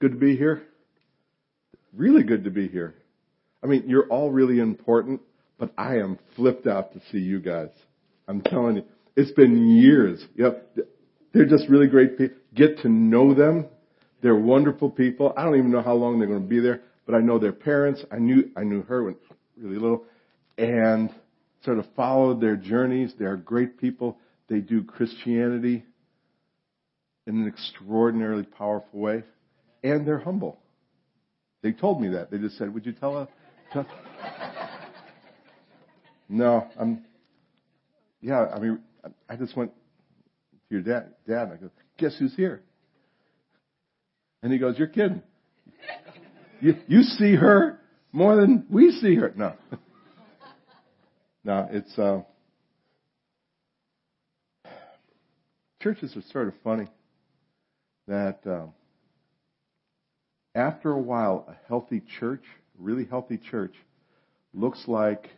Good to be here. Really good to be here. I mean, you're all really important, but I am flipped out to see you guys. I'm telling you, it's been years. Yep. They're just really great people. Get to know them. They're wonderful people. I don't even know how long they're going to be there, but I know their parents. I knew, I knew her when really little and sort of followed their journeys. They're great people. They do Christianity in an extraordinarily powerful way and they're humble. They told me that. They just said, would you tell us? Tell... no, I'm, yeah, I mean, I just went to your dad, dad, I go, guess who's here? And he goes, you're kidding. You, you see her more than we see her. No. no, it's, uh, churches are sort of funny that, um, after a while, a healthy church, really healthy church, looks like,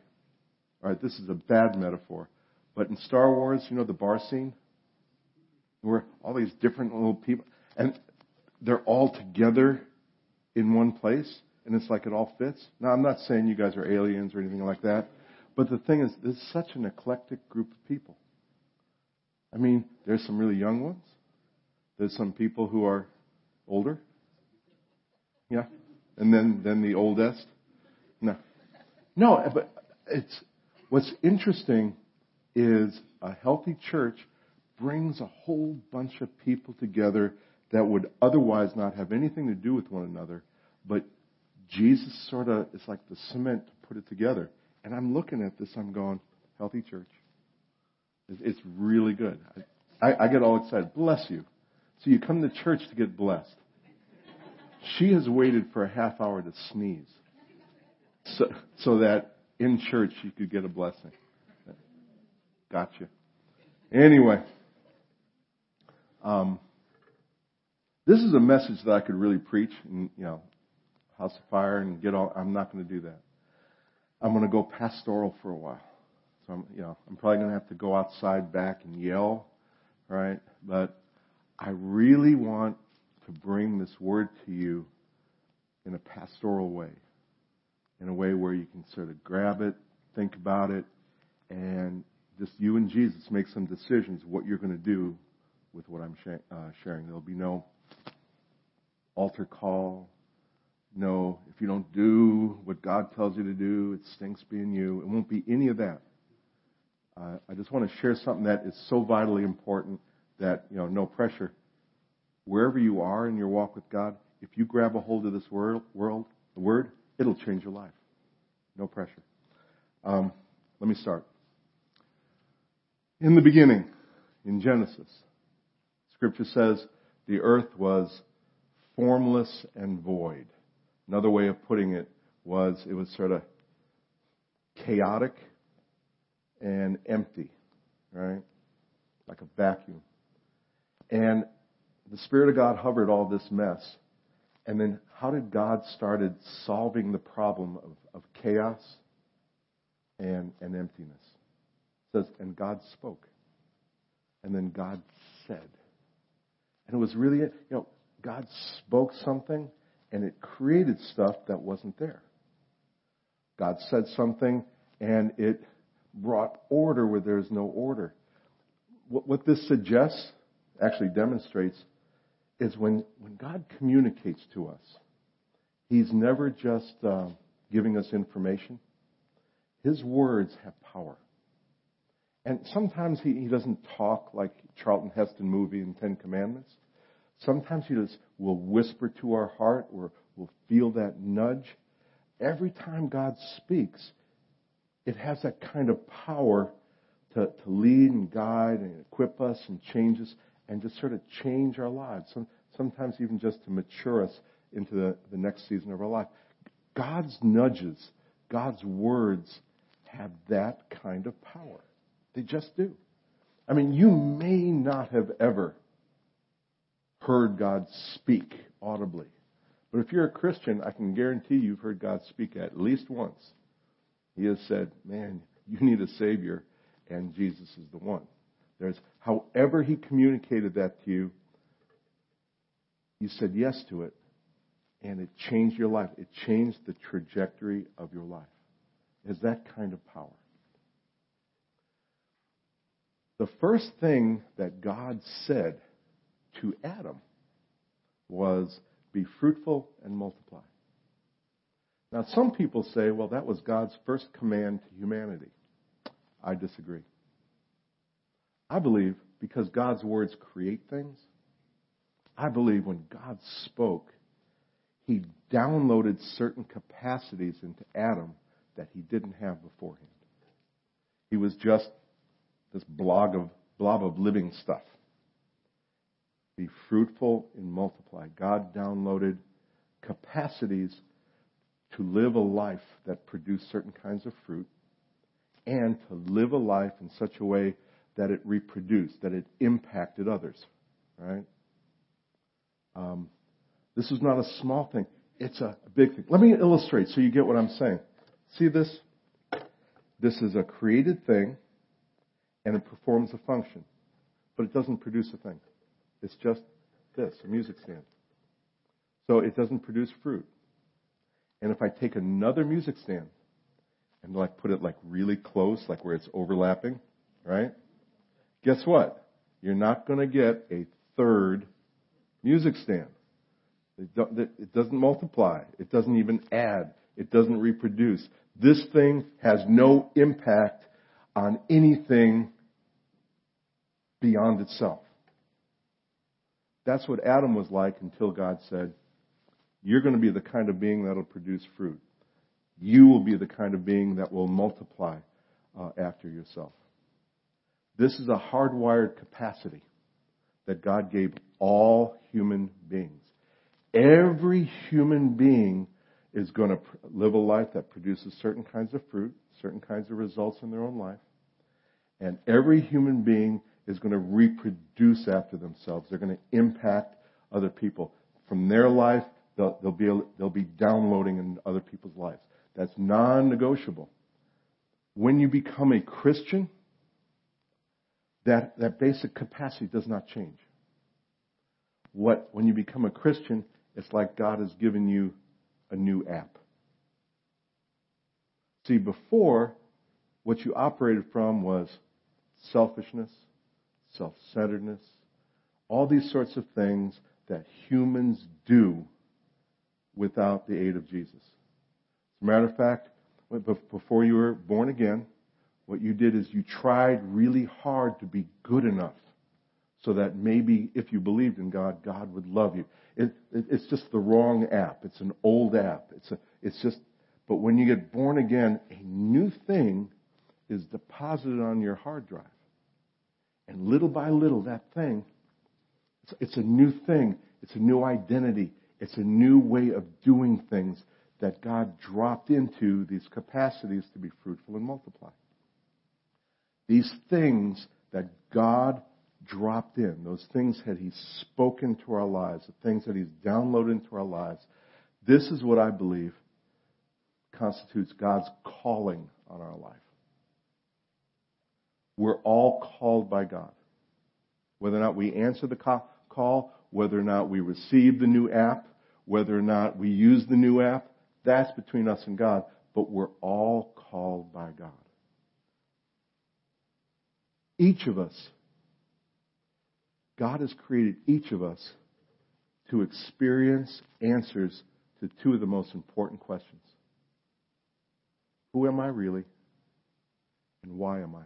alright, this is a bad metaphor, but in Star Wars, you know the bar scene? Where all these different little people, and they're all together in one place, and it's like it all fits. Now, I'm not saying you guys are aliens or anything like that, but the thing is, this is such an eclectic group of people. I mean, there's some really young ones. There's some people who are older. Yeah. And then, then the oldest. No. No, but it's, what's interesting is a healthy church brings a whole bunch of people together that would otherwise not have anything to do with one another, but Jesus sort of is like the cement to put it together. And I'm looking at this, I'm going, healthy church. It's really good. I, I get all excited. Bless you. So you come to church to get blessed. She has waited for a half hour to sneeze. So, so that in church she could get a blessing. Gotcha. Anyway, um, this is a message that I could really preach and, you know, house of fire and get all, I'm not going to do that. I'm going to go pastoral for a while. So I'm, you know, I'm probably going to have to go outside back and yell, right? But I really want to bring this word to you in a pastoral way, in a way where you can sort of grab it, think about it, and just you and Jesus make some decisions what you're going to do with what I'm uh, sharing. There'll be no altar call. No, if you don't do what God tells you to do, it stinks being you. It won't be any of that. Uh, I just want to share something that is so vitally important that, you know, no pressure wherever you are in your walk with God, if you grab a hold of this world, world the Word, it'll change your life. No pressure. Um, let me start. In the beginning, in Genesis, Scripture says the earth was formless and void. Another way of putting it was it was sort of chaotic and empty, right? Like a vacuum. And the Spirit of God hovered all this mess. And then how did God started solving the problem of, of chaos and, and emptiness? It says, and God spoke. And then God said. And it was really, you know, God spoke something and it created stuff that wasn't there. God said something and it brought order where there's no order. What, what this suggests, actually demonstrates, is when, when God communicates to us, He's never just uh, giving us information. His words have power. And sometimes he, he doesn't talk like Charlton Heston movie in Ten Commandments. Sometimes he just will whisper to our heart or we'll feel that nudge. Every time God speaks, it has that kind of power to, to lead and guide and equip us and change us and just sort of change our lives. Some, sometimes even just to mature us into the, the next season of our life. God's nudges, God's words have that kind of power. They just do. I mean, you may not have ever heard God speak audibly. But if you're a Christian, I can guarantee you've heard God speak at least once. He has said, man, you need a Savior, and Jesus is the one. There's, however he communicated that to you, you said yes to it, and it changed your life. It changed the trajectory of your life. It has that kind of power. The first thing that God said to Adam was, Be fruitful and multiply. Now, some people say, well, that was God's first command to humanity. I disagree. I believe because God's words create things, I believe when God spoke, He downloaded certain capacities into Adam that he didn't have beforehand. He was just this blob of, blob of living stuff. Be fruitful and multiply. God downloaded capacities to live a life that produced certain kinds of fruit and to live a life in such a way that it reproduced, that it impacted others. Right? Um, this is not a small thing. It's a big thing. Let me illustrate so you get what I'm saying. See this? This is a created thing and it performs a function, but it doesn't produce a thing. It's just this, a music stand. So it doesn't produce fruit. And if I take another music stand and like put it like really close, like where it's overlapping, right? Guess what? You're not going to get a third music stand. It doesn't multiply. It doesn't even add. It doesn't reproduce. This thing has no impact on anything beyond itself. That's what Adam was like until God said, you're going to be the kind of being that'll produce fruit. You will be the kind of being that will multiply uh, after yourself. This is a hardwired capacity that God gave all human beings. Every human being is going to live a life that produces certain kinds of fruit, certain kinds of results in their own life. And every human being is going to reproduce after themselves. They're going to impact other people. From their life, they'll, they'll, be, they'll be downloading in other people's lives. That's non-negotiable. When you become a Christian, that, that basic capacity does not change. What, when you become a Christian, it's like God has given you a new app. See, before, what you operated from was selfishness, self-centeredness, all these sorts of things that humans do without the aid of Jesus. As a matter of fact, before you were born again, what you did is you tried really hard to be good enough so that maybe if you believed in God, God would love you. It, it, it's just the wrong app. It's an old app. It's a, it's just, but when you get born again, a new thing is deposited on your hard drive. And little by little, that thing, it's, it's a new thing. It's a new identity. It's a new way of doing things that God dropped into these capacities to be fruitful and multiply. These things that God dropped in, those things that He's spoken to our lives, the things that He's downloaded into our lives, this is what I believe constitutes God's calling on our life. We're all called by God. Whether or not we answer the call, whether or not we receive the new app, whether or not we use the new app, that's between us and God, but we're all called by God. Each of us God has created each of us to experience answers to two of the most important questions. Who am I really? And why am I?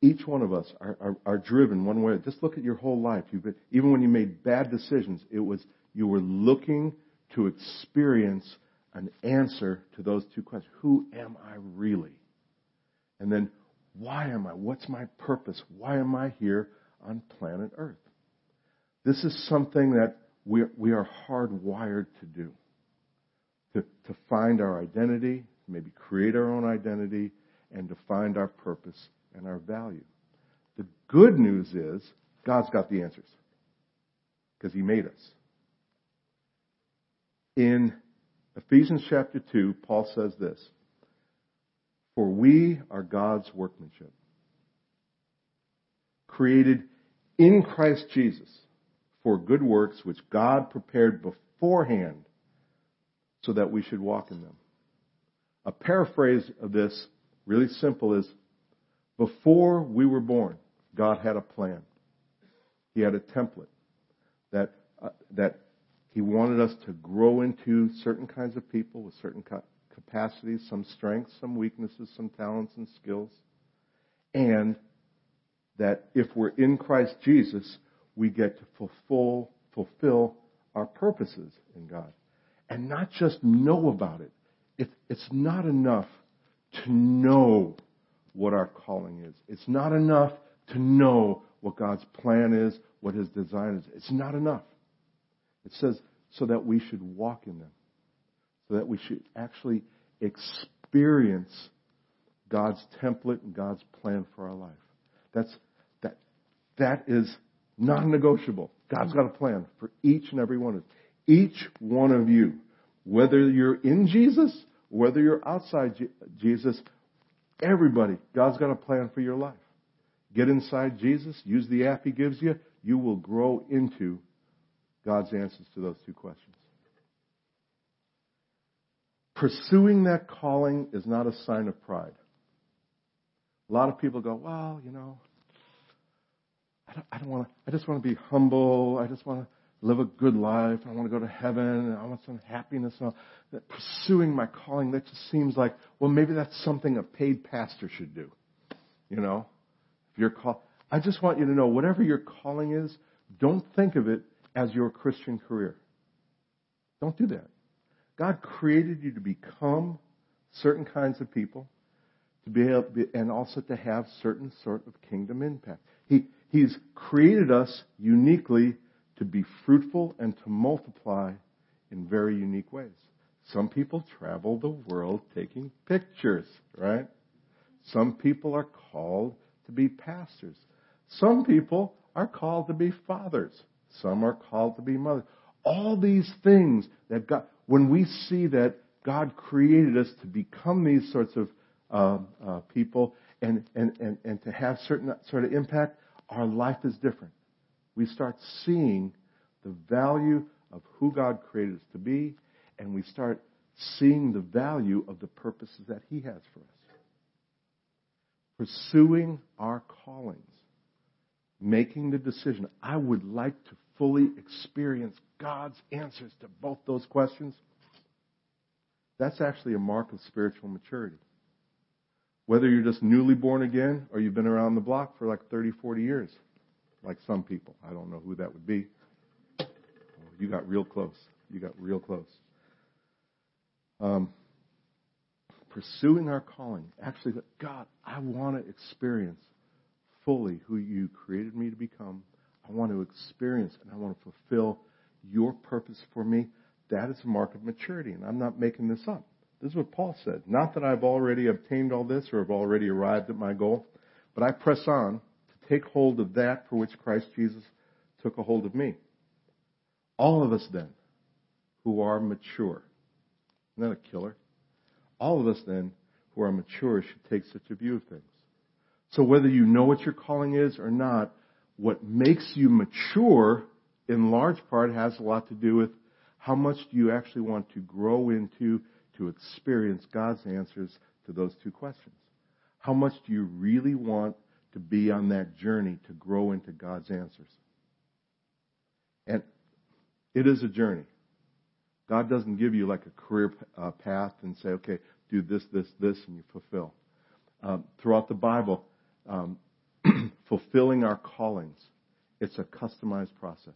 Each one of us are, are, are driven one way. Just look at your whole life. Been, even when you made bad decisions, it was you were looking to experience an answer to those two questions. Who am I really? And then why am I? What's my purpose? Why am I here on planet Earth? This is something that we, we are hardwired to do. To, to find our identity, maybe create our own identity, and to find our purpose and our value. The good news is God's got the answers. Because He made us. In Ephesians chapter 2, Paul says this for we are God's workmanship, created in Christ Jesus for good works which God prepared beforehand so that we should walk in them. A paraphrase of this, really simple, is before we were born, God had a plan. He had a template that uh, that He wanted us to grow into certain kinds of people with certain capacities, some strengths, some weaknesses, some talents and skills, and that if we're in Christ Jesus, we get to fulfill fulfill our purposes in God, and not just know about it. it it's not enough to know what our calling is. It's not enough to know what God's plan is, what His design is. It's not enough. It says so that we should walk in them. That we should actually experience God's template and God's plan for our life. That's, that, that is non-negotiable. God's got a plan for each and every one of each one of you, whether you're in Jesus, whether you're outside Jesus, everybody, God's got a plan for your life. Get inside Jesus, use the app He gives you, you will grow into God's answers to those two questions. Pursuing that calling is not a sign of pride. A lot of people go, well, you know, I don't, I don't want to, I just want to be humble. I just want to live a good life. I want to go to heaven. I want some happiness. And all. That pursuing my calling, that just seems like, well, maybe that's something a paid pastor should do. You know, if you're call, I just want you to know whatever your calling is, don't think of it as your Christian career. Don't do that. God created you to become certain kinds of people, to be able, and also to have certain sort of kingdom impact. He, he's created us uniquely to be fruitful and to multiply in very unique ways. Some people travel the world taking pictures, right? Some people are called to be pastors. Some people are called to be fathers. Some are called to be mothers. All these things that God, when we see that God created us to become these sorts of uh, uh, people and, and, and, and to have certain sort of impact, our life is different. We start seeing the value of who God created us to be, and we start seeing the value of the purposes that He has for us pursuing our callings, making the decision, I would like to fully experience God's answers to both those questions, that's actually a mark of spiritual maturity. Whether you're just newly born again or you've been around the block for like 30, 40 years, like some people. I don't know who that would be. You got real close. You got real close. Um, pursuing our calling, actually, God, I want to experience fully who you created me to become. I want to experience and I want to fulfill your purpose for me. That is a mark of maturity, and I'm not making this up. This is what Paul said. Not that I've already obtained all this or have already arrived at my goal, but I press on to take hold of that for which Christ Jesus took a hold of me. All of us then, who are mature, isn't that a killer? all of us then who are mature should take such a view of things. So whether you know what your calling is or not, what makes you mature in large part has a lot to do with how much do you actually want to grow into to experience God's answers to those two questions. How much do you really want to be on that journey to grow into God's answers? And it is a journey. God doesn't give you like a career uh, path and say, okay, do this, this, this, and you fulfill. Um, throughout the Bible, um, fulfilling our callings, it's a customized process.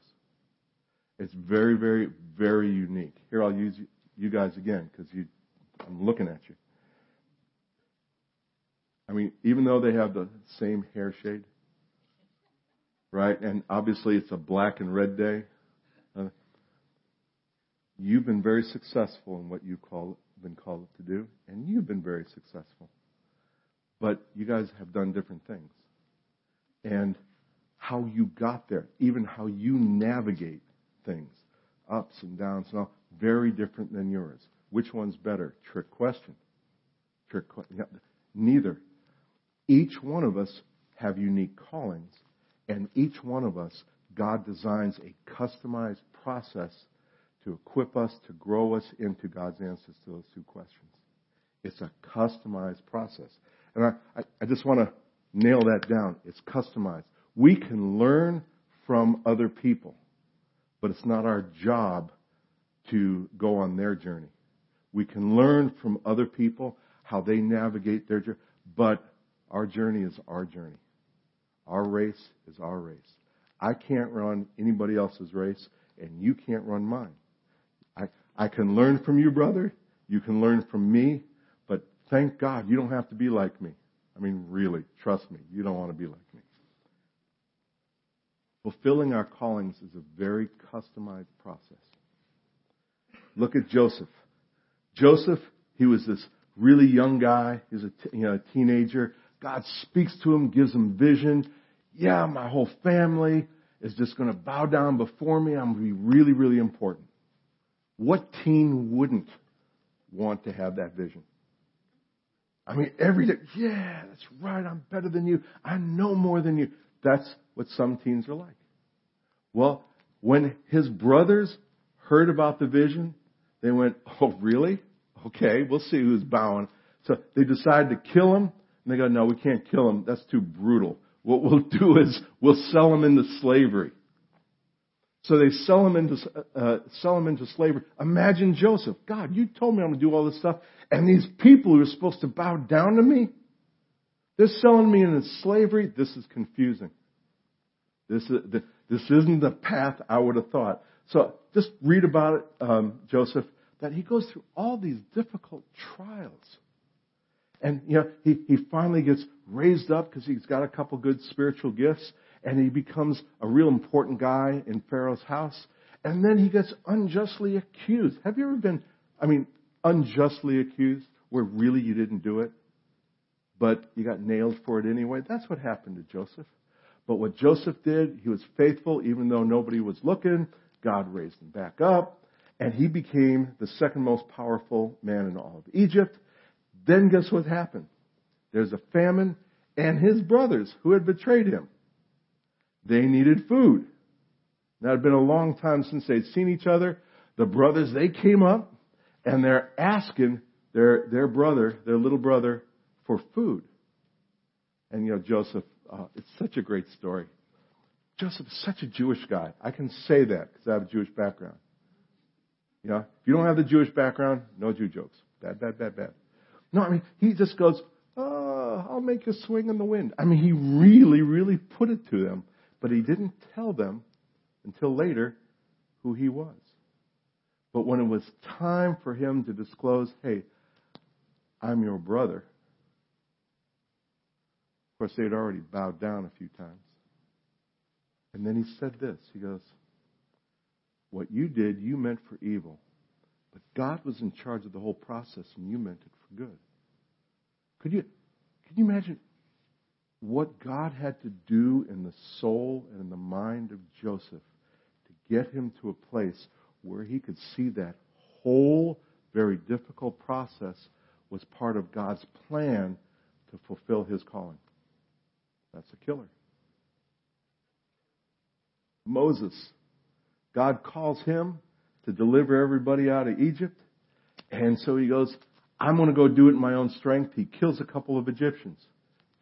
It's very, very, very unique. Here, I'll use you guys again because I'm looking at you. I mean, even though they have the same hair shade, right? And obviously it's a black and red day. Uh, You've been very successful in what you've call, been called to do, and you've been very successful. But you guys have done different things. And how you got there, even how you navigate things, ups and downs and all, very different than yours. Which one's better? Trick question. Trick question. Neither. Each one of us have unique callings, and each one of us God designs a customized process to equip us, to grow us into God's answers to those two questions. It's a customized process. And I, I, I just want to nail that down. It's customized. We can learn from other people, but it's not our job to go on their journey. We can learn from other people how they navigate their journey, but our journey is our journey. Our race is our race. I can't run anybody else's race, and you can't run mine. I, I can learn from you, brother. You can learn from me, but thank God you don't have to be like me. I mean, really, trust me, you don't want to be like me. Fulfilling our callings is a very customized process. Look at Joseph. Joseph, he was this really young guy. He's a, you know, a teenager. God speaks to him, gives him vision. Yeah, my whole family is just going to bow down before me. I'm going to be really, really important. What teen wouldn't want to have that vision? I mean, every day, yeah, that's right. I'm better than you. I know more than you. That's what some teens are like. Well, when his brothers heard about the vision, they went, oh, really? Okay, we'll see who's bowing. So they decided to kill him, and they go, no, we can't kill him. That's too brutal. What we'll do is we'll sell him into slavery. So they sell him into uh, sell him into slavery. Imagine Joseph. God, you told me I'm going to do all this stuff, and these people who are supposed to bow down to me, they're selling me into slavery. This is confusing. This is this isn't the path I would have thought. So just read about it, um, Joseph that he goes through all these difficult trials. And, you know, he, he finally gets raised up because he's got a couple good spiritual gifts and he becomes a real important guy in Pharaoh's house. And then he gets unjustly accused. Have you ever been, I mean, unjustly accused where really you didn't do it, but you got nailed for it anyway? That's what happened to Joseph. But what Joseph did, he was faithful even though nobody was looking. God raised him back up and he became the second most powerful man in all of Egypt. Then guess what happened? There's a famine, and his brothers, who had betrayed him, they needed food. Now, it had been a long time since they'd seen each other. The brothers, they came up, and they're asking their, their brother, their little brother, for food. And, you know, Joseph, uh, it's such a great story. Joseph is such a Jewish guy. I can say that because I have a Jewish background. You know, if you don't have the Jewish background, no Jew jokes. Bad, bad, bad, bad. No, I mean, he just goes, oh, I'll make you swing in the wind. I mean, he really, really put it to them, but he didn't tell them until later who he was. But when it was time for him to disclose, hey, I'm your brother, of course, they had already bowed down a few times. And then he said this. He goes, what you did, you meant for evil. But God was in charge of the whole process and you meant it for good. Could you, can you imagine what God had to do in the soul and in the mind of Joseph to get him to a place where he could see that whole very difficult process was part of God's plan to fulfill his calling? That's a killer. Moses God calls him to deliver everybody out of Egypt. And so he goes, I'm going to go do it in my own strength. He kills a couple of Egyptians.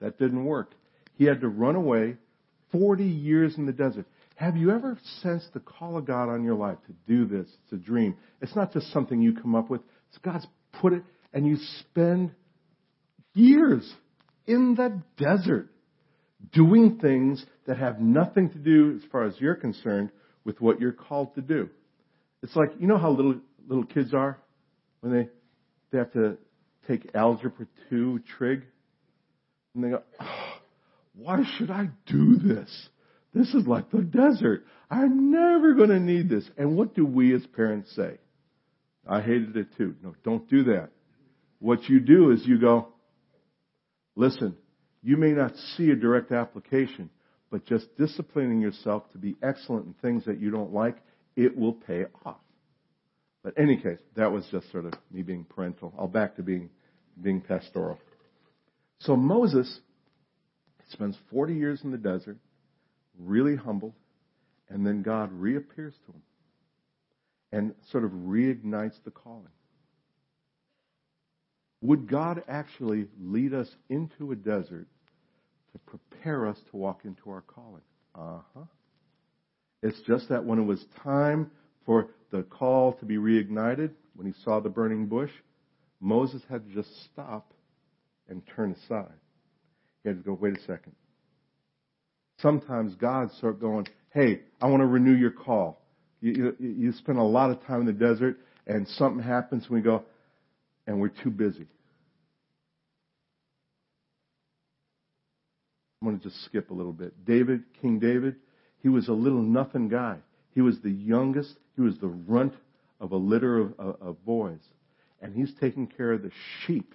That didn't work. He had to run away 40 years in the desert. Have you ever sensed the call of God on your life to do this? It's a dream. It's not just something you come up with. It's God's put it, and you spend years in the desert doing things that have nothing to do, as far as you're concerned, with what you're called to do. It's like, you know how little, little kids are when they, they have to take algebra 2 trig? And they go, oh, why should I do this? This is like the desert. I'm never going to need this. And what do we as parents say? I hated it too. No, don't do that. What you do is you go, listen, you may not see a direct application, but just disciplining yourself to be excellent in things that you don't like, it will pay off. But any case, that was just sort of me being parental. I'll back to being, being pastoral. So Moses spends 40 years in the desert, really humbled, And then God reappears to him and sort of reignites the calling. Would God actually lead us into a desert to prepare us to walk into our calling? Uh huh. It's just that when it was time for the call to be reignited, when he saw the burning bush, Moses had to just stop and turn aside. He had to go, wait a second. Sometimes God start going, hey, I want to renew your call. You, you, you spend a lot of time in the desert and something happens and we go, and we're too busy. I'm going to just skip a little bit. David, King David, he was a little nothing guy. He was the youngest. He was the runt of a litter of, of, of boys. And he's taking care of the sheep.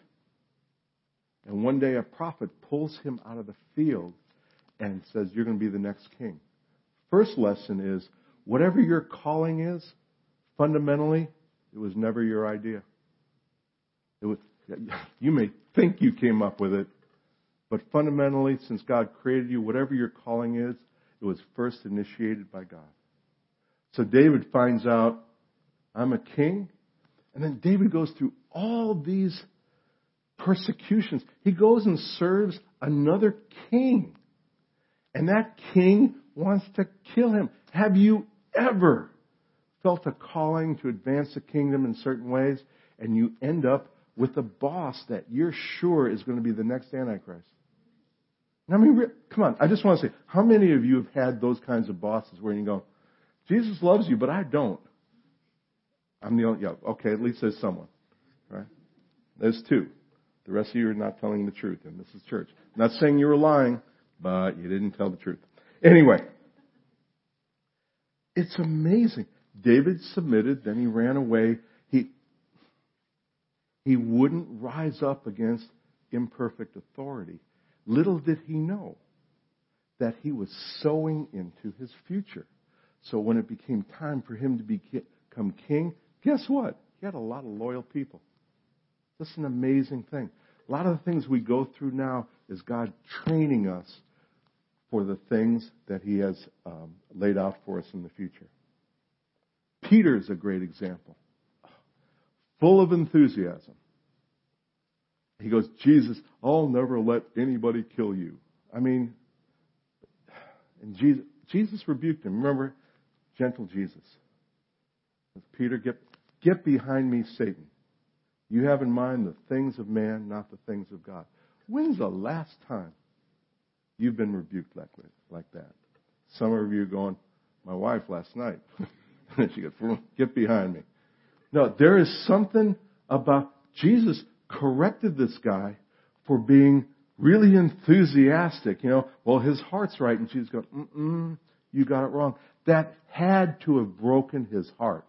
And one day a prophet pulls him out of the field and says, You're going to be the next king. First lesson is whatever your calling is, fundamentally, it was never your idea. It was, you may think you came up with it, but fundamentally, since God created you, whatever your calling is, it was first initiated by God. So David finds out, I'm a king. And then David goes through all these persecutions. He goes and serves another king. And that king wants to kill him. Have you ever felt a calling to advance the kingdom in certain ways and you end up with a boss that you're sure is going to be the next Antichrist? I mean, come on. I just want to say, how many of you have had those kinds of bosses where you go, Jesus loves you, but I don't? I'm the only, yeah, okay, at least there's someone, right? There's two. The rest of you are not telling the truth, and this is church. I'm not saying you were lying, but you didn't tell the truth. Anyway, it's amazing. David submitted, then he ran away. He, he wouldn't rise up against imperfect authority. Little did he know that he was sowing into his future. So when it became time for him to become king, guess what? He had a lot of loyal people. That's an amazing thing. A lot of the things we go through now is God training us for the things that he has um, laid out for us in the future. Peter is a great example. Full of enthusiasm. He goes, Jesus, I'll never let anybody kill you. I mean, and Jesus, Jesus rebuked him. Remember, gentle Jesus. Peter, get, get behind me, Satan. You have in mind the things of man, not the things of God. When's the last time you've been rebuked like, like that? Some of you are going, my wife last night. she goes, get behind me. No, there is something about Jesus corrected this guy for being really enthusiastic. You know, well, his heart's right, and she's going, mm you got it wrong. That had to have broken his heart.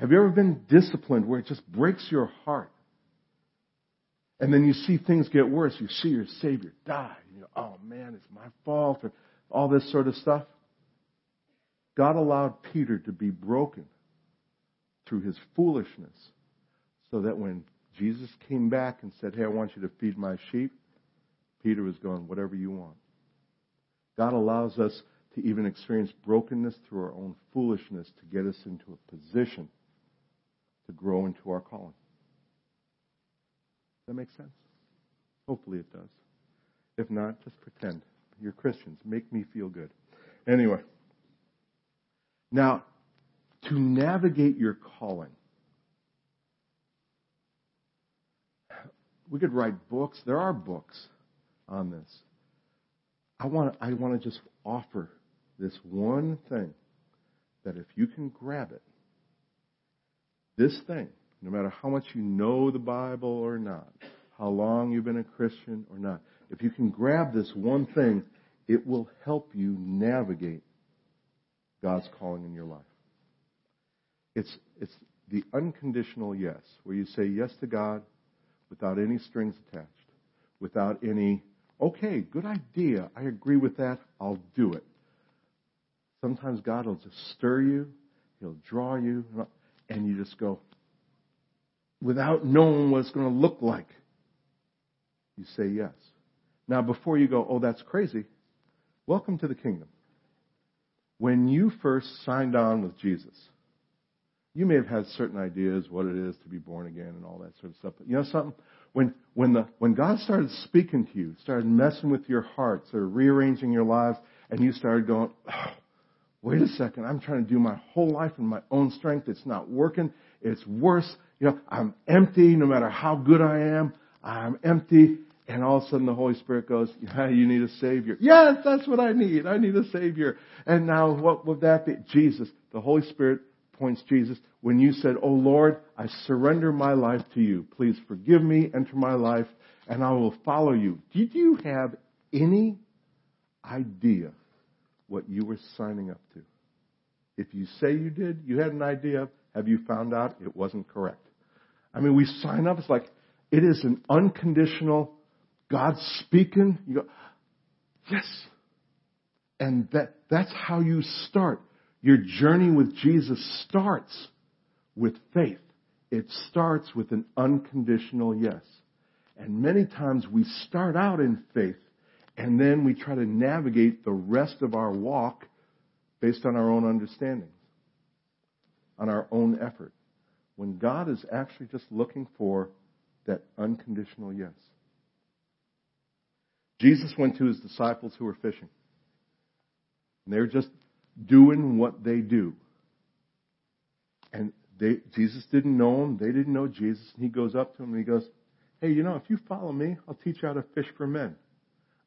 Have you ever been disciplined where it just breaks your heart? And then you see things get worse. You see your Savior die. And you oh man, it's my fault, or all this sort of stuff. God allowed Peter to be broken through his foolishness so that when Jesus came back and said, Hey, I want you to feed my sheep. Peter was going, Whatever you want. God allows us to even experience brokenness through our own foolishness to get us into a position to grow into our calling. Does that make sense? Hopefully it does. If not, just pretend. You're Christians. Make me feel good. Anyway. Now, to navigate your calling, we could write books. There are books on this. I want I want to just offer this one thing that if you can grab it, this thing, no matter how much you know the Bible or not, how long you've been a Christian or not, if you can grab this one thing, it will help you navigate God's calling in your life. It's, it's the unconditional yes, where you say yes to God, without any strings attached, without any, okay, good idea, I agree with that, I'll do it. Sometimes God will just stir you, He'll draw you, and you just go, without knowing what it's going to look like, you say yes. Now, before you go, oh, that's crazy, welcome to the kingdom. when you first signed on with Jesus, you may have had certain ideas what it is to be born again and all that sort of stuff. But you know something? When when the when God started speaking to you, started messing with your hearts or rearranging your lives, and you started going, oh, wait a second, I'm trying to do my whole life in my own strength. It's not working. It's worse. You know, I'm empty no matter how good I am. I'm empty. And all of a sudden the Holy Spirit goes, yeah, you need a Savior. Yes, that's what I need. I need a Savior. And now what would that be? Jesus. The Holy Spirit points Jesus. When you said, Oh Lord, I surrender my life to you. Please forgive me, enter my life, and I will follow you. Did you have any idea what you were signing up to? If you say you did, you had an idea, have you found out it wasn't correct? I mean, we sign up, it's like, it is an unconditional God speaking, you go, yes. And that, that's how you start. Your journey with Jesus starts with faith. It starts with an unconditional yes. And many times we start out in faith and then we try to navigate the rest of our walk based on our own understanding, on our own effort. When God is actually just looking for that unconditional yes. Jesus went to his disciples who were fishing. And they're just doing what they do. And they, Jesus didn't know them. They didn't know Jesus. And he goes up to them and he goes, Hey, you know, if you follow me, I'll teach you how to fish for men.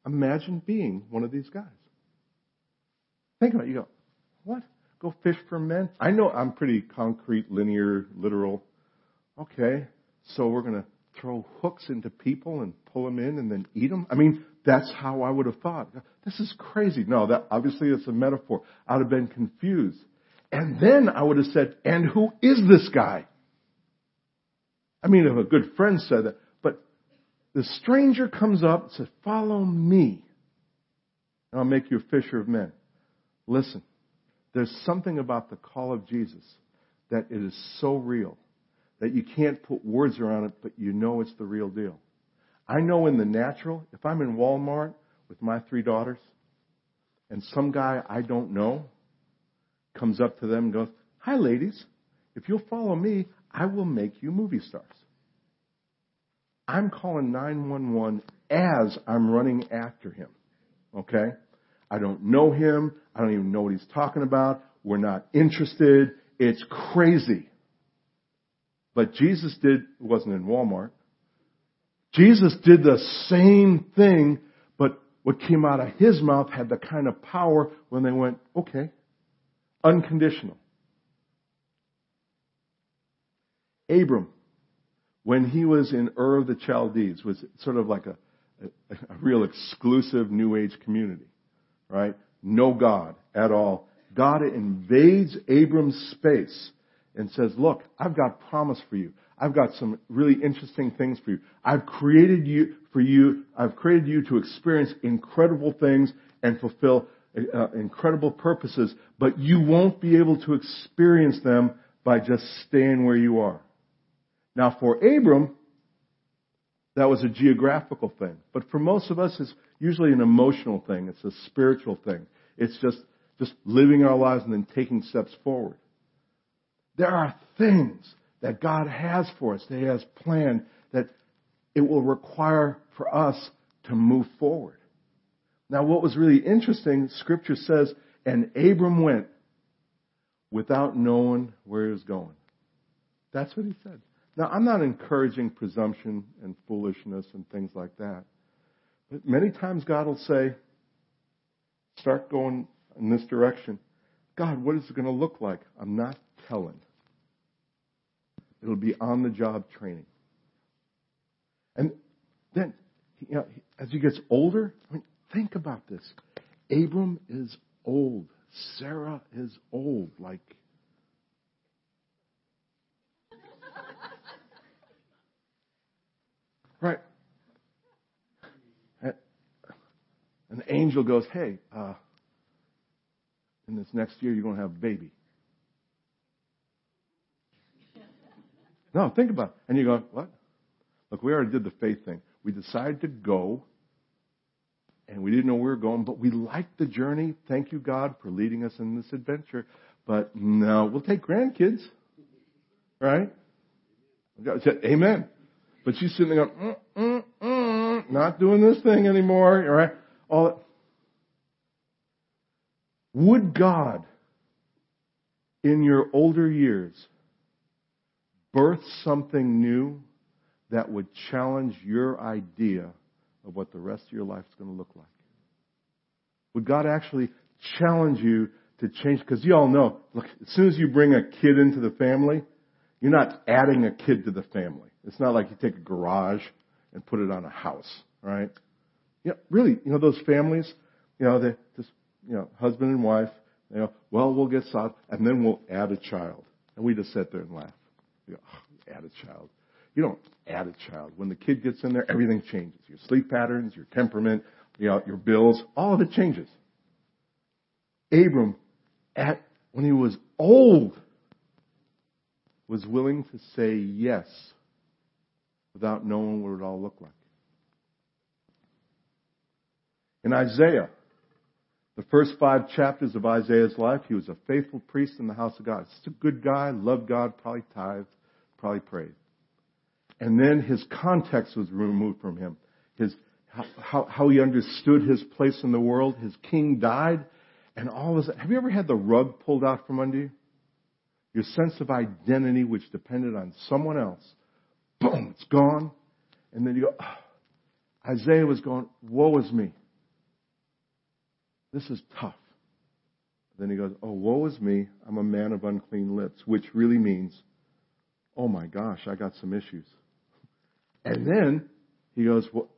Imagine being one of these guys. Think about it. You go, what? Go fish for men? I know I'm pretty concrete, linear, literal. Okay, so we're going to throw hooks into people and pull them in and then eat them? I mean, that's how I would have thought. This is crazy. No, that obviously it's a metaphor. I'd have been confused. And then I would have said, and who is this guy? I mean, if a good friend said that, the stranger comes up and says, follow me. And I'll make you a fisher of men. Listen, there's something about the call of Jesus that it is so real that you can't put words around it, but you know it's the real deal. I know in the natural, if I'm in Walmart with my three daughters and some guy I don't know comes up to them and goes, Hi ladies, if you'll follow me, I will make you movie stars. I'm calling 911 as I'm running after him. Okay? I don't know him. I don't even know what he's talking about. We're not interested. It's crazy. But Jesus did, wasn't in Walmart. Jesus did the same thing, but what came out of his mouth had the kind of power when they went, okay, unconditional. Abram, when he was in Ur of the Chaldees, was sort of like a, a, a real exclusive New Age community, right? No God at all. God invades Abram's space and says, look, I've got promise for you. I've got some really interesting things for you. I've created you for you. I've created you to experience incredible things and fulfill uh, incredible purposes, but you won't be able to experience them by just staying where you are. Now for Abram, that was a geographical thing. But for most of us, it's usually an emotional thing. It's a spiritual thing. It's just, just living our lives and then taking steps forward. There are things that God has for us, that He has planned, that it will require for us to move forward. Now, what was really interesting, Scripture says, and Abram went without knowing where he was going. That's what he said. Now, I'm not encouraging presumption and foolishness and things like that. But many times God will say, start going in this direction. God, what is it going to look like? I'm not telling. It'll be on the job training. And then, you know, as he gets older, I mean, think about this. Abram is old. Sarah is old. Like, right. An angel goes, hey, uh, in this next year, you're going to have a baby. No, think about it. And you go, what? Look, we already did the faith thing. We decided to go, and we didn't know where we were going, but we liked the journey. Thank you, God, for leading us in this adventure. But no, we'll take grandkids. Right? Amen. But she's sitting there going, mm, mm, mm, not doing this thing anymore. Right? All that. Would God, in your older years, birth something new that would challenge your idea of what the rest of your life is going to look like? Would God actually challenge you to change? Because you all know, look, as soon as you bring a kid into the family, you're not adding a kid to the family. It's not like you take a garage and put it on a house, right? Yeah, really, you know, those families, you know, they just, you know, husband and wife, you know, well, we'll get sod, and then we'll add a child. And we just sit there and laugh. You go, oh, add a child. You don't add a child. When the kid gets in there, everything changes. Your sleep patterns, your temperament, you know, your bills, all of it changes. Abram, at, when he was old, was willing to say yes without knowing what it all looked like. In Isaiah, the first five chapters of Isaiah's life, he was a faithful priest in the house of God. Just a good guy, loved God, probably tithed, probably prayed. And then his context was removed from him. His, how, how he understood his place in the world. His king died, and all of a have you ever had the rug pulled out from under you? Your sense of identity, which depended on someone else, boom, it's gone. And then you go, oh. Isaiah was going, woe is me. This is tough. Then he goes, oh, woe is me. I'm a man of unclean lips, which really means, oh my gosh, I got some issues. And then he goes, well,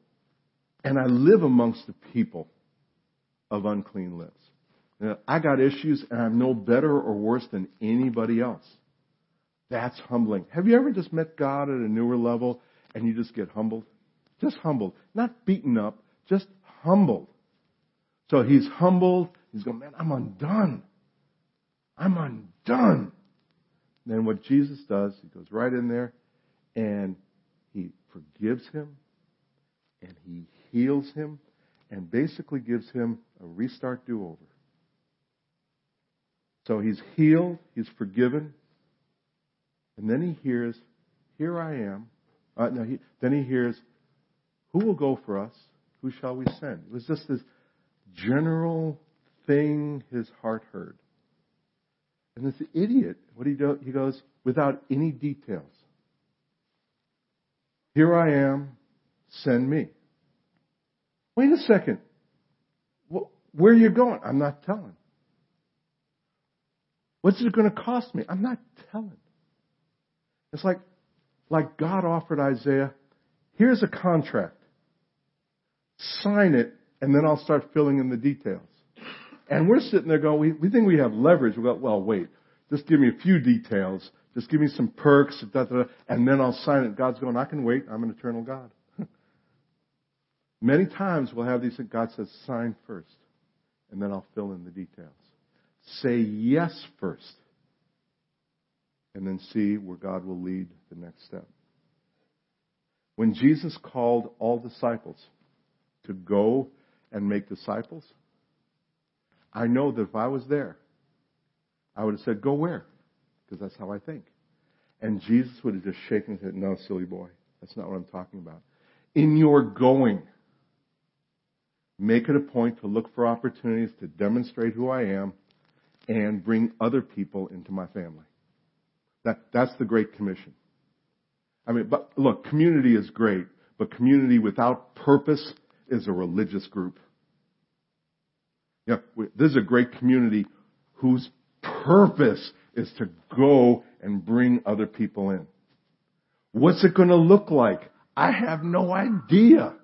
and I live amongst the people of unclean lips. Now, I got issues and I'm no better or worse than anybody else. That's humbling. Have you ever just met God at a newer level and you just get humbled? Just humbled. Not beaten up, just humbled. So he's humbled. He's going, man, I'm undone. I'm undone. Then what Jesus does, he goes right in there and he forgives him and he heals him and basically gives him a restart do over. So he's healed, he's forgiven, and then he hears, Here I am. Uh, no, he, then he hears, Who will go for us? Who shall we send? It was just this general thing his heart heard. And this idiot, what he do, he goes, without any details. Here I am, send me. Wait a second. Where are you going? I'm not telling. What's it going to cost me? I'm not telling. It's like, like God offered Isaiah, here's a contract. Sign it, and then I'll start filling in the details. And we're sitting there going, we, we think we have leverage. We go, well, wait, just give me a few details. Just give me some perks, da, da, da, and then I'll sign it. God's going, I can wait. I'm an eternal God. Many times we'll have these, God says, sign first, and then I'll fill in the details. Say yes first, and then see where God will lead the next step. When Jesus called all disciples to go and make disciples, I know that if I was there, I would have said, Go where? Because that's how I think. And Jesus would have just shaken his head, No, silly boy. That's not what I'm talking about. In your going, make it a point to look for opportunities to demonstrate who I am and bring other people into my family. That, that's the Great Commission. I mean, but look, community is great, but community without purpose is a religious group. Yeah, this is a great community whose purpose is to go and bring other people in. What's it going to look like? I have no idea.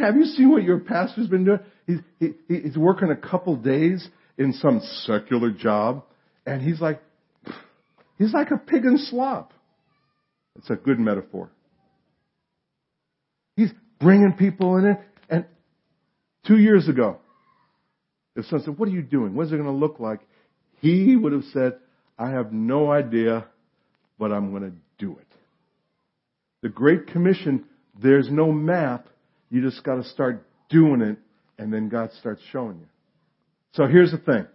Have you seen what your pastor's been doing? He's, he, he's working a couple days in some secular job, and he's like, he's like a pig in slop. It's a good metaphor. He's bringing people in it, and two years ago, if someone said, what are you doing? What's it going to look like? He would have said, I have no idea, but I'm going to do it. The Great Commission, there's no map. You just got to start doing it And then God starts showing you. So here's the thing.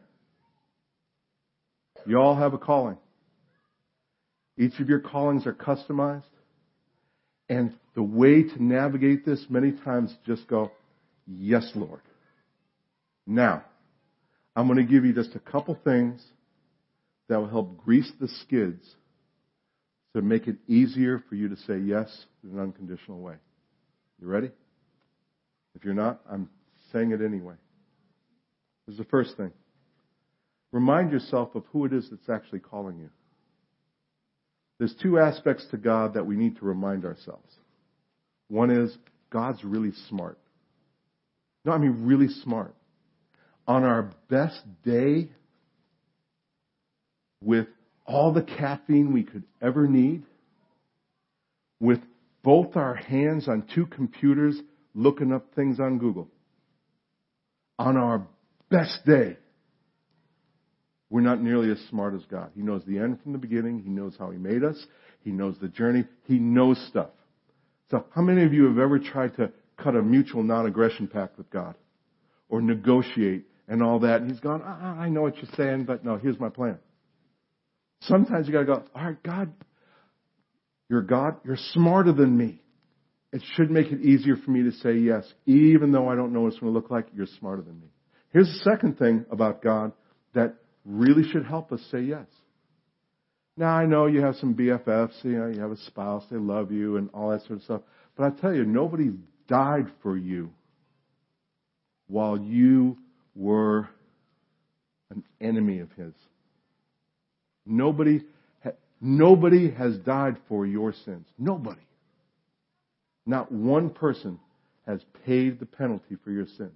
You all have a calling. Each of your callings are customized. And the way to navigate this many times just go, yes, Lord. Now, I'm going to give you just a couple things that will help grease the skids to make it easier for you to say yes in an unconditional way. You ready? If you're not, I'm saying it anyway. This is the first thing. Remind yourself of who it is that's actually calling you. There's two aspects to God that we need to remind ourselves. One is God's really smart. No, I mean really smart. On our best day, with all the caffeine we could ever need, with both our hands on two computers looking up things on Google, on our best day, we're not nearly as smart as God. He knows the end from the beginning. He knows how He made us. He knows the journey. He knows stuff. So how many of you have ever tried to cut a mutual non-aggression pact with God? Or negotiate and all that? And He's gone, ah, I know what you're saying, but no, here's my plan. Sometimes you gotta go, alright, God, you're God, you're smarter than me. It should make it easier for me to say yes, even though I don't know what it's going to look like, you're smarter than me. Here's the second thing about God that really should help us say yes. Now I know you have some BFFs, you know, you have a spouse, they love you and all that sort of stuff. But I tell you, nobody died for you while you were an enemy of his. Nobody, nobody has died for your sins. Nobody. Not one person has paid the penalty for your sins.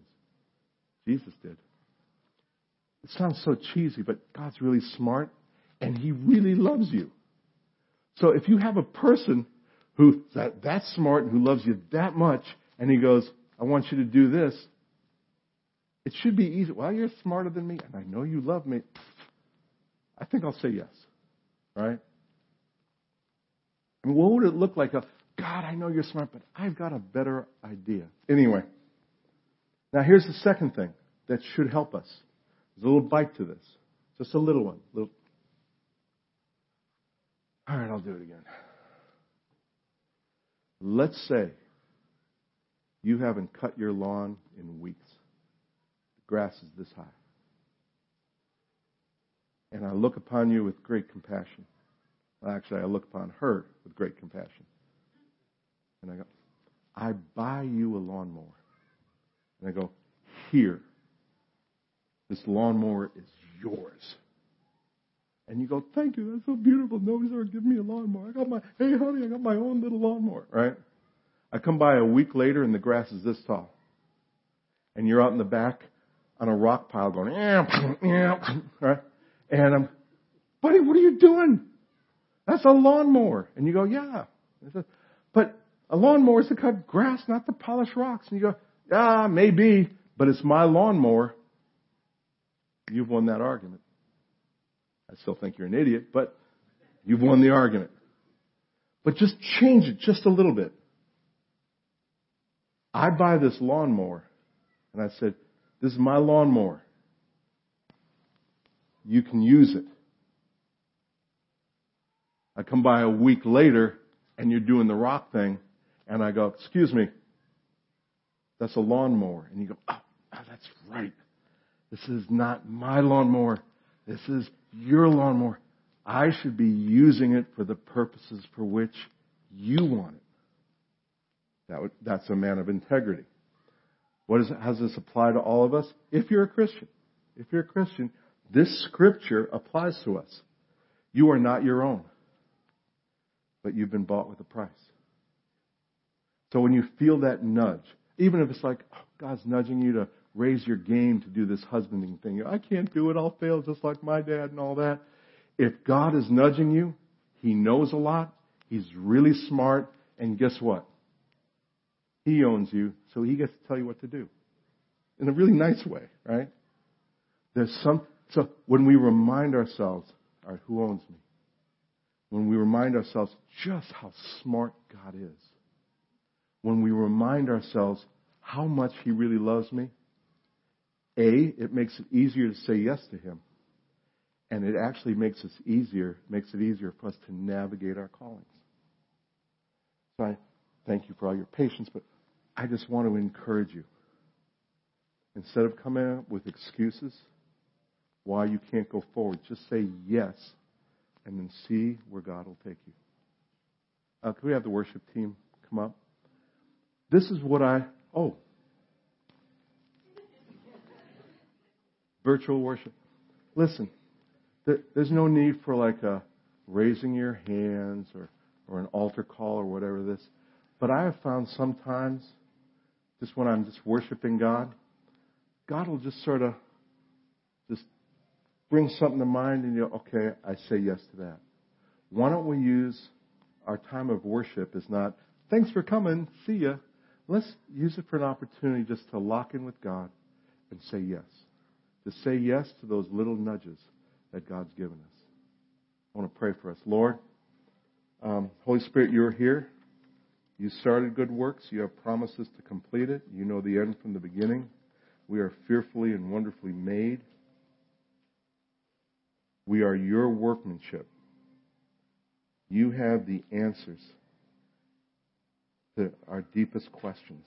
Jesus did. It sounds so cheesy, but God's really smart and He really loves you. So if you have a person who's that, that smart and who loves you that much and He goes, I want you to do this, it should be easy. Well, you're smarter than me and I know you love me. I think I'll say yes. Right? I mean, what would it look like? God, I know you're smart, but I've got a better idea. Anyway. Now here's the second thing that should help us. There's a little bite to this. Just a little one. Little... All right, I'll do it again. Let's say you haven't cut your lawn in weeks. The grass is this high. And I look upon you with great compassion. Well, actually, I look upon her with great compassion. And I go, I buy you a lawnmower. And I go, here. This lawnmower is yours. And you go, thank you, that's so beautiful. Nobody's ever given me a lawnmower. I got my, hey honey, I got my own little lawnmower, right? I come by a week later and the grass is this tall. And you're out in the back on a rock pile going, yeah, yeah, right? And I'm, buddy, what are you doing? That's a lawnmower. And you go, yeah. But a lawnmower is to cut grass, not to polish rocks. And you go, ah, maybe, but it's my lawnmower. You've won that argument. I still think you're an idiot, but you've won the argument. But just change it just a little bit. I buy this lawnmower, and I said, this is my lawnmower. You can use it. I come by a week later, and you're doing the rock thing, and I go, excuse me, that's a lawnmower. And you go, oh, oh that's right. This is not my lawnmower. This is your lawnmower. I should be using it for the purposes for which you want it. That would, that's a man of integrity. What is, how does this apply to all of us? If you're a Christian, if you're a Christian, this scripture applies to us. You are not your own, but you've been bought with a price. So when you feel that nudge, even if it's like, oh, God's nudging you to raise your game to do this husbanding thing. I can't do it. I'll fail just like my dad and all that. If God is nudging you, He knows a lot. He's really smart. And guess what? He owns you, so He gets to tell you what to do. In a really nice way, right? There's some, so when we remind ourselves, all right, who owns me? When we remind ourselves just how smart God is. When we remind ourselves how much He really loves me, A, it makes it easier to say yes to Him. And it actually makes us easier, makes it easier for us to navigate our callings. So I thank you for all your patience, but I just want to encourage you. Instead of coming up with excuses why you can't go forward, just say yes and then see where God will take you. Uh, can we have the worship team come up? This is what I, oh. Virtual worship. Listen, there's no need for like a raising your hands or, or an altar call or whatever this. But I have found sometimes, just when I'm just worshiping God, God will just sort of just bring something to mind and you okay, I say yes to that. Why don't we use our time of worship is not, thanks for coming, see ya. Let's use it for an opportunity just to lock in with God and say yes. To say yes to those little nudges that God's given us. I want to pray for us. Lord, um, Holy Spirit, you're here. You started good works. You have promises to complete it. You know the end from the beginning. We are fearfully and wonderfully made. We are your workmanship. You have the answers to our deepest questions.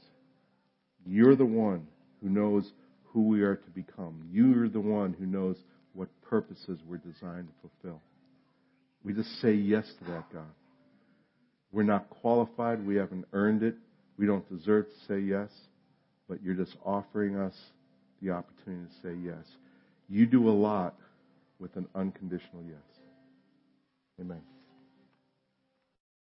You're the one who knows who we are to become. You're the one who knows what purposes we're designed to fulfill. We just say yes to that, God. We're not qualified. We haven't earned it. We don't deserve to say yes, but you're just offering us the opportunity to say yes. You do a lot with an unconditional yes. Amen.